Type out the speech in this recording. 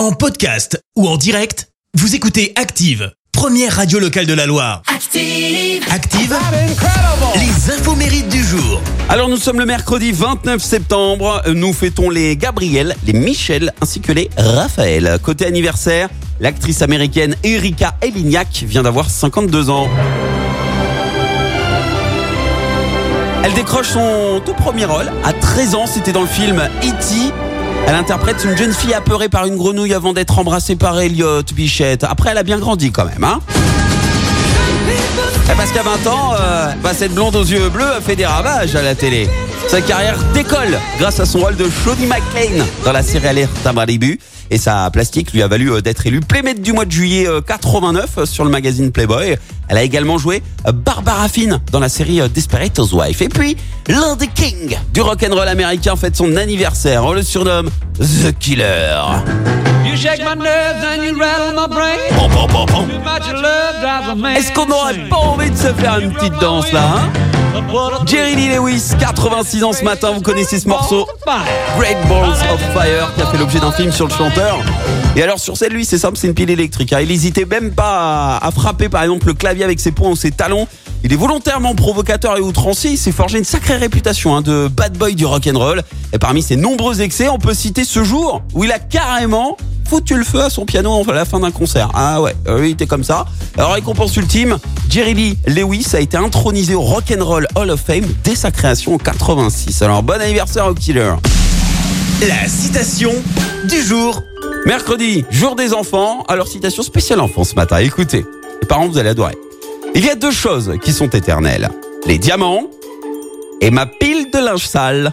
En podcast ou en direct, vous écoutez Active, première radio locale de la Loire. Active. Active, les infos mérites du jour. Alors nous sommes le mercredi 29 septembre, nous fêtons les Gabriel, les Michel ainsi que les Raphaël. Côté anniversaire, l'actrice américaine Erika Elignac vient d'avoir 52 ans. Elle décroche son tout premier rôle à 13 ans, c'était dans le film E.T. Elle interprète une jeune fille apeurée par une grenouille avant d'être embrassée par Elliot Bichette. Après, elle a bien grandi quand même, hein Et parce qu'à 20 ans, euh, bah, cette blonde aux yeux bleus a fait des ravages à la télé. Sa carrière décolle grâce à son rôle de Shonny McClane dans la série Alerte à Malibu. Et sa plastique lui a valu euh, d'être élue Playmate du mois de juillet euh, 89 euh, sur le magazine Playboy. Elle a également joué euh, Barbara Finn dans la série euh, Desperate Housewives. Et puis, l'un des kings du rock'n'roll américain fête son anniversaire. On le surnomme The Killer. Est-ce qu'on n'aurait pas envie de se faire une petite danse là hein? Jerry Lee Lewis, 86 ans ce matin, vous connaissez ce morceau. Great Balls of Fire qui a fait l'objet d'un film sur le chanteur. Et alors sur scène, lui, c'est simple, c'est une pile électrique. hein. Il hésitait même pas à, à frapper par exemple le clavier avec ses poings ou ses talons. Il est volontairement provocateur et outrancier. Il s'est forgé une sacrée réputation hein, de bad boy du rock and roll. Et parmi ses nombreux excès, on peut citer ce jour où il a carrément foutu le feu à son piano à la fin d'un concert. Ah ouais, euh, il était comme ça. Alors récompense ultime, Jerry Lee Lewis a été intronisé au Rock and Roll Hall of Fame dès sa création en 86. Alors bon anniversaire au killer. La citation du jour. Mercredi, jour des enfants. Alors, citation spéciale enfant ce matin. Écoutez, les parents, vous allez adorer. Il y a deux choses qui sont éternelles. Les diamants et ma pile de linge sale.